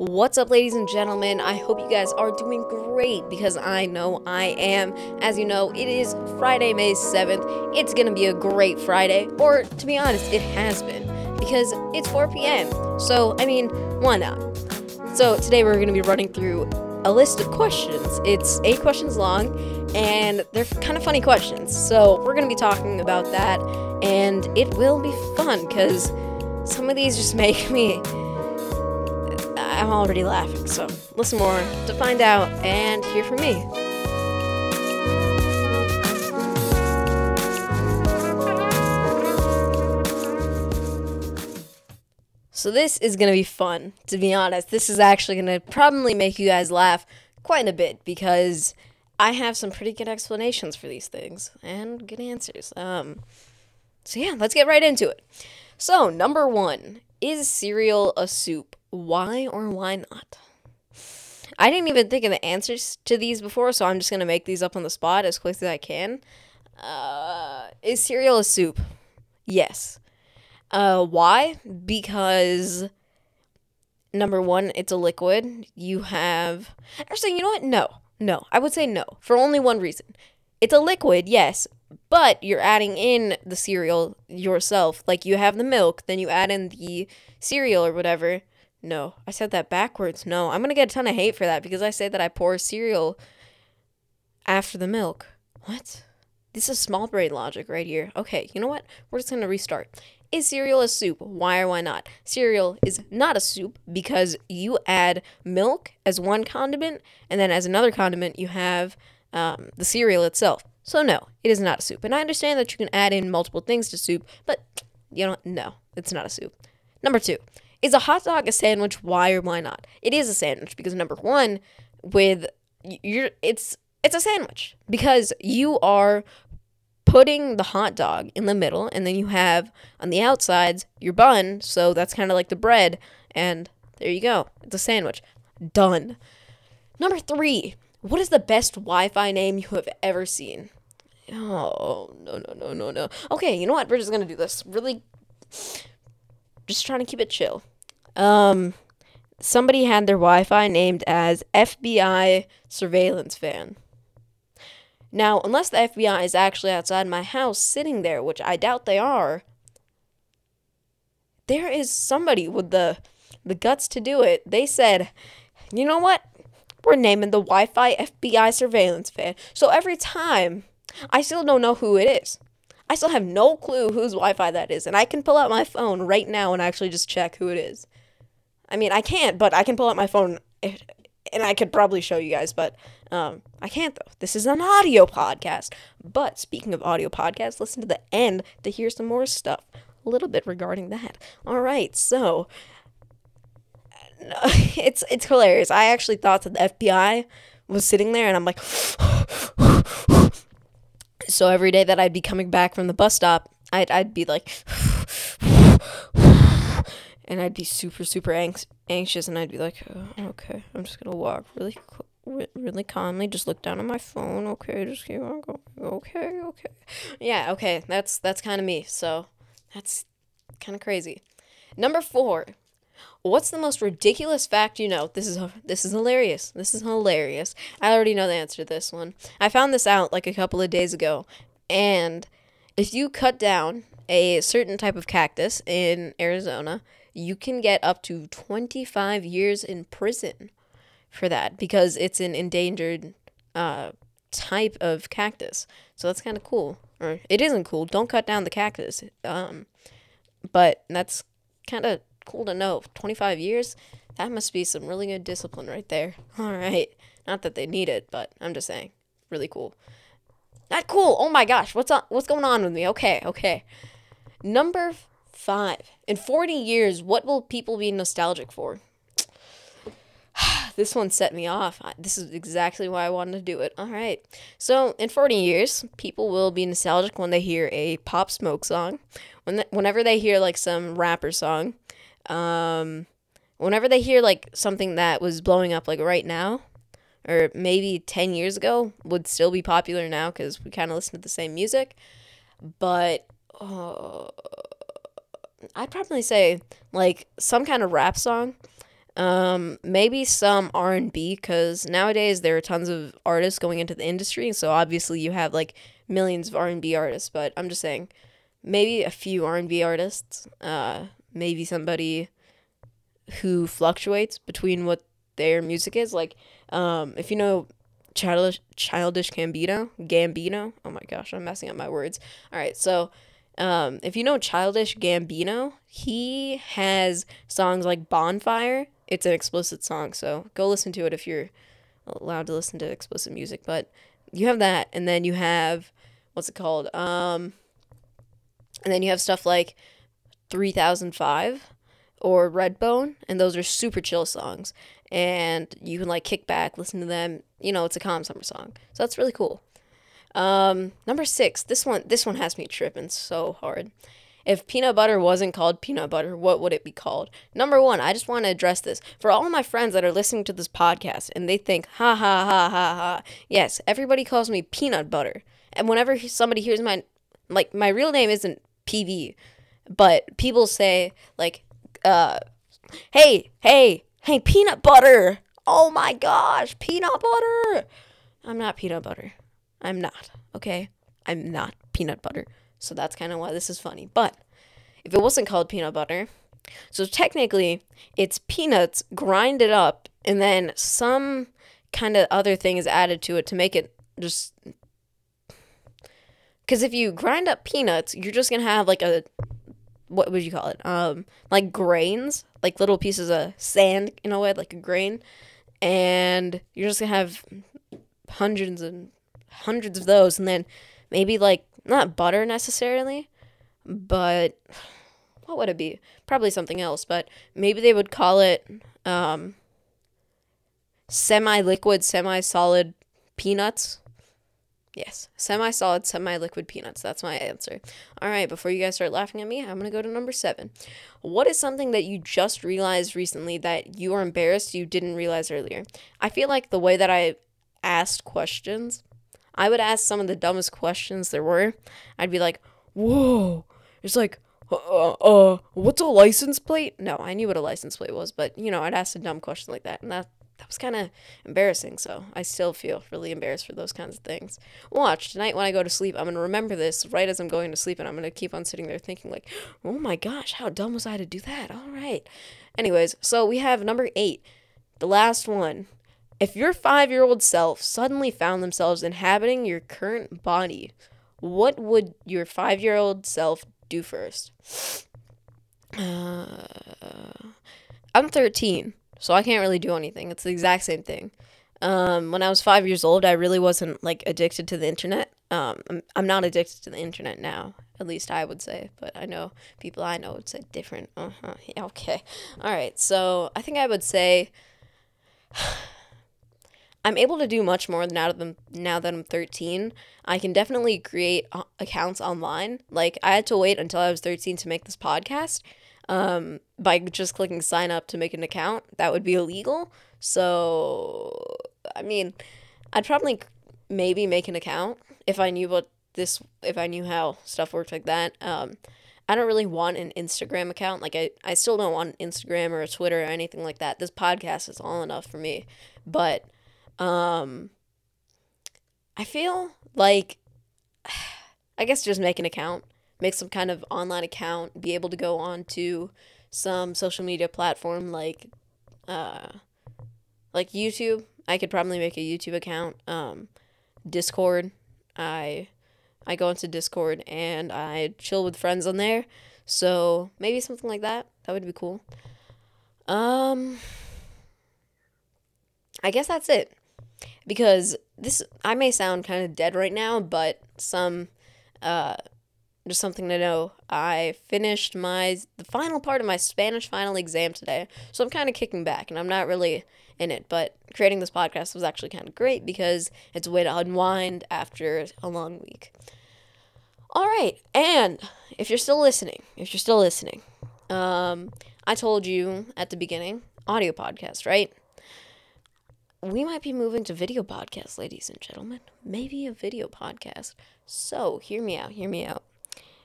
What's up, ladies and gentlemen? I hope you guys are doing great because I know I am. As you know, it is Friday, May 7th. It's gonna be a great Friday, or to be honest, it has been because it's 4 p.m. So, I mean, why not? So, today we're gonna be running through a list of questions. It's eight questions long, and they're kind of funny questions. So, we're gonna be talking about that, and it will be fun because some of these just make me I'm already laughing, so listen more to find out and hear from me. So, this is gonna be fun, to be honest. This is actually gonna probably make you guys laugh quite a bit because I have some pretty good explanations for these things and good answers. Um, so, yeah, let's get right into it. So, number one is cereal a soup? Why or why not? I didn't even think of the answers to these before, so I'm just to make these up on the spot as quick as I can. Uh, is cereal a soup? Yes. Uh, why? Because number one, it's a liquid. You have. Actually, you know what? No. No. I would say no. For only one reason. It's a liquid, yes, but you're adding in the cereal yourself. Like you have the milk, then you add in the cereal or whatever. No, I said that backwards. No, I'm gonna get a ton of hate for that because I say that I pour cereal after the milk. What? This is small brain logic right here. Okay, you know what? We're just gonna restart. Is cereal a soup? Why or why not? Cereal is not a soup because you add milk as one condiment, and then as another condiment, you have um, the cereal itself. So, no, it is not a soup. And I understand that you can add in multiple things to soup, but you know, no, it's not a soup. Number two, is a hot dog a sandwich? Why or why not? It is a sandwich because number one, with you're it's it's a sandwich because you are putting the hot dog in the middle and then you have on the outsides your bun, so that's kind of like the bread and there you go. It's a sandwich. Done. Number 3. What is the best Wi-Fi name you have ever seen? Oh, no, no, no, no, no. Okay, you know what? We're just going to do this really just trying to keep it chill. Um, somebody had their Wi-Fi named as FBI surveillance fan. Now, unless the FBI is actually outside my house sitting there, which I doubt they are, there is somebody with the the guts to do it. They said, "You know what? We're naming the Wi-Fi FBI surveillance fan." So every time, I still don't know who it is. I still have no clue whose Wi Fi that is, and I can pull out my phone right now and actually just check who it is. I mean, I can't, but I can pull out my phone and I could probably show you guys, but um, I can't though. This is an audio podcast. But speaking of audio podcasts, listen to the end to hear some more stuff, a little bit regarding that. All right, so it's it's hilarious. I actually thought that the FBI was sitting there, and I'm like. So every day that I'd be coming back from the bus stop, I'd, I'd be like, and I'd be super, super anx- anxious, and I'd be like, oh, okay, I'm just gonna walk really, really calmly, just look down at my phone. Okay, just keep on going. Okay, okay, yeah, okay. That's that's kind of me. So that's kind of crazy. Number four, What's the most ridiculous fact you know? This is this is hilarious. This is hilarious. I already know the answer to this one. I found this out like a couple of days ago, and if you cut down a certain type of cactus in Arizona, you can get up to 25 years in prison for that because it's an endangered uh, type of cactus. So that's kind of cool. Or it isn't cool. Don't cut down the cactus. Um, but that's kind of cool to know. 25 years? That must be some really good discipline right there. All right. Not that they need it, but I'm just saying. Really cool. Not cool. Oh my gosh. What's up? What's going on with me? Okay, okay. Number 5. In 40 years, what will people be nostalgic for? this one set me off. This is exactly why I wanted to do it. All right. So, in 40 years, people will be nostalgic when they hear a Pop Smoke song, when the, whenever they hear like some rapper song, um, whenever they hear like something that was blowing up like right now, or maybe 10 years ago, would still be popular now because we kind of listen to the same music. But uh, I'd probably say like some kind of rap song. Um, maybe some R and B because nowadays there are tons of artists going into the industry. So obviously you have like millions of R and B artists. But I'm just saying, maybe a few R and B artists. Uh, maybe somebody who fluctuates between what their music is. Like, um, if you know childish childish Gambino, Gambino. Oh my gosh, I'm messing up my words. All right, so um, if you know Childish Gambino, he has songs like Bonfire. It's an explicit song, so go listen to it if you're allowed to listen to explicit music. But you have that, and then you have what's it called? Um, and then you have stuff like 3005 or Redbone, and those are super chill songs. And you can like kick back, listen to them. You know, it's a calm summer song. So that's really cool. Um, number six. This one this one has me tripping so hard. If peanut butter wasn't called peanut butter, what would it be called? Number one, I just want to address this. For all my friends that are listening to this podcast and they think, ha ha ha ha ha. Yes, everybody calls me peanut butter. And whenever somebody hears my, like, my real name isn't PV, but people say, like, uh, hey, hey, hey, peanut butter. Oh my gosh, peanut butter. I'm not peanut butter. I'm not, okay? I'm not peanut butter. So that's kind of why this is funny. But if it wasn't called peanut butter, so technically it's peanuts grinded up and then some kind of other thing is added to it to make it just because if you grind up peanuts, you're just gonna have like a what would you call it? Um, like grains, like little pieces of sand in a way, like a grain, and you're just gonna have hundreds and hundreds of those, and then maybe like not butter necessarily, but what would it be? Probably something else, but maybe they would call it um, semi liquid, semi solid peanuts. Yes, semi solid, semi liquid peanuts. That's my answer. All right, before you guys start laughing at me, I'm going to go to number seven. What is something that you just realized recently that you are embarrassed you didn't realize earlier? I feel like the way that I asked questions I would ask some of the dumbest questions there were. I'd be like, "Whoa!" It's like, uh, uh, uh, what's a license plate? No, I knew what a license plate was, but you know, I'd ask a dumb question like that, and that that was kind of embarrassing. So I still feel really embarrassed for those kinds of things. Watch tonight when I go to sleep. I'm gonna remember this right as I'm going to sleep, and I'm gonna keep on sitting there thinking like, "Oh my gosh, how dumb was I to do that?" All right. Anyways, so we have number eight, the last one. If your five year old self suddenly found themselves inhabiting your current body, what would your five year old self do first? Uh, I'm 13, so I can't really do anything. It's the exact same thing. Um, when I was five years old, I really wasn't like addicted to the internet. Um, I'm, I'm not addicted to the internet now, at least I would say, but I know people I know would say different. Uh huh. Yeah, okay. All right. So I think I would say I'm able to do much more now that I'm, now that I'm 13. I can definitely create uh, accounts online. Like I had to wait until I was 13 to make this podcast. Um, by just clicking sign up to make an account, that would be illegal. So, I mean, I'd probably maybe make an account if I knew what this, if I knew how stuff worked like that. Um, I don't really want an Instagram account. Like I, I still don't want Instagram or a Twitter or anything like that. This podcast is all enough for me. But um, I feel like I guess just make an account, make some kind of online account, be able to go on to some social media platform like uh like YouTube. I could probably make a YouTube account. Um Discord. I I go into Discord and I chill with friends on there. So maybe something like that. That would be cool. Um I guess that's it because this I may sound kind of dead right now, but some uh just something to know. I finished my the final part of my Spanish final exam today, so I'm kind of kicking back and I'm not really in it. But creating this podcast was actually kind of great because it's a way to unwind after a long week. All right, and if you're still listening, if you're still listening, um, I told you at the beginning, audio podcast, right? We might be moving to video podcasts, ladies and gentlemen. Maybe a video podcast. So, hear me out, hear me out.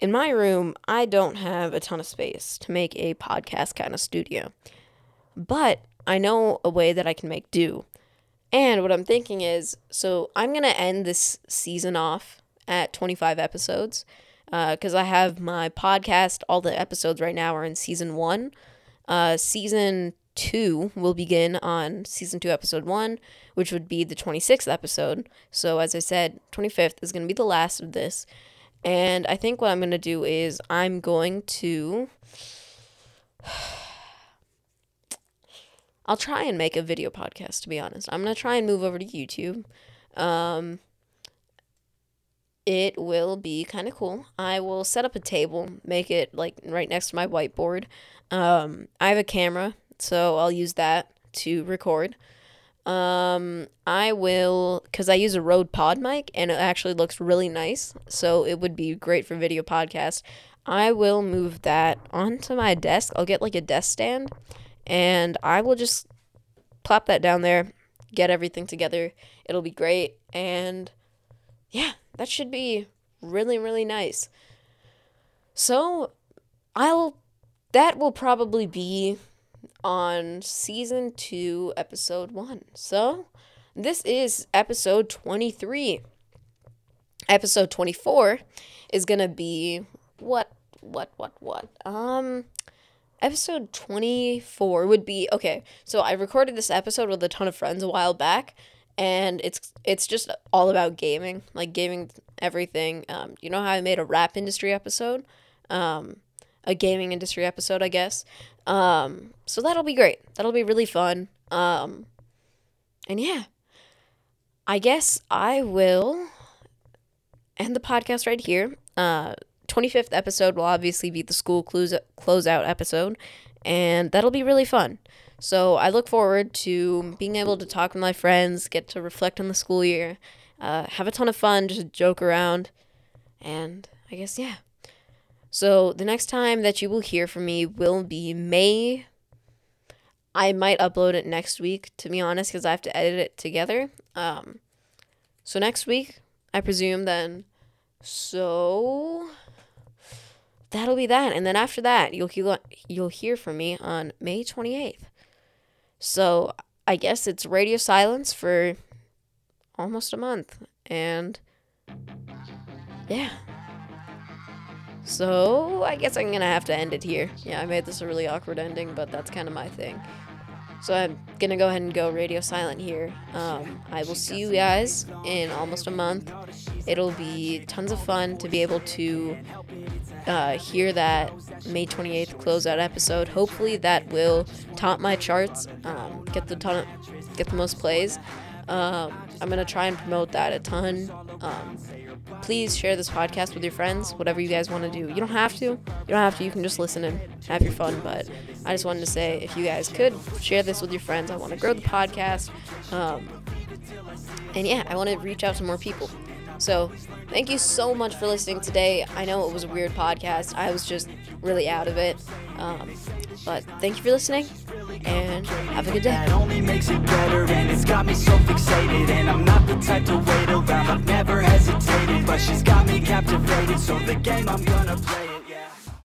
In my room, I don't have a ton of space to make a podcast kind of studio. But I know a way that I can make do. And what I'm thinking is so I'm going to end this season off at 25 episodes because uh, I have my podcast. All the episodes right now are in season one. Uh, season two will begin on season two, episode one, which would be the 26th episode. So, as I said, 25th is going to be the last of this. And I think what I'm going to do is I'm going to. I'll try and make a video podcast, to be honest. I'm going to try and move over to YouTube. Um, it will be kind of cool. I will set up a table, make it like right next to my whiteboard. Um, I have a camera, so I'll use that to record. Um, I will, because I use a Rode Pod mic and it actually looks really nice, so it would be great for video podcast. I will move that onto my desk. I'll get like a desk stand and I will just plop that down there, get everything together. It'll be great. And yeah, that should be really, really nice. So I'll that will probably be on season two, episode one. So this is episode 23. Episode 24 is gonna be what what what what? Um episode 24 would be okay so i recorded this episode with a ton of friends a while back and it's it's just all about gaming, like gaming everything. Um, you know how I made a rap industry episode, um, a gaming industry episode, I guess. Um, so that'll be great. That'll be really fun. Um, and yeah, I guess I will end the podcast right here. Uh, 25th episode will obviously be the school close closeout episode, and that'll be really fun. So I look forward to being able to talk with my friends, get to reflect on the school year, uh, have a ton of fun, just joke around, and I guess, yeah. So the next time that you will hear from me will be May. I might upload it next week, to be honest, because I have to edit it together. Um, so next week, I presume then. So that'll be that, and then after that, you'll you'll hear from me on May twenty eighth. So I guess it's radio silence for almost a month. And yeah. So I guess I'm gonna have to end it here. Yeah, I made this a really awkward ending, but that's kind of my thing. So I'm gonna go ahead and go radio silent here. Um, I will see you guys in almost a month. It'll be tons of fun to be able to uh, hear that May 28th closeout episode. Hopefully that will top my charts, um, get the ton, of, get the most plays. Um, I'm gonna try and promote that a ton. Please share this podcast with your friends. Whatever you guys want to do. You don't have to. You don't have to. You can just listen and have your fun. But I just wanted to say, if you guys could share this with your friends, I want to grow the podcast. Um, and yeah, I want to reach out to more people. So, thank you so much for listening today. I know it was a weird podcast. I was just really out of it. Um, but thank you for listening and have a good day. That only makes it better and it's got me so fixated and I'm not the type to wait around. I've never hesitated, but she's got me captivated. So the game I'm gonna play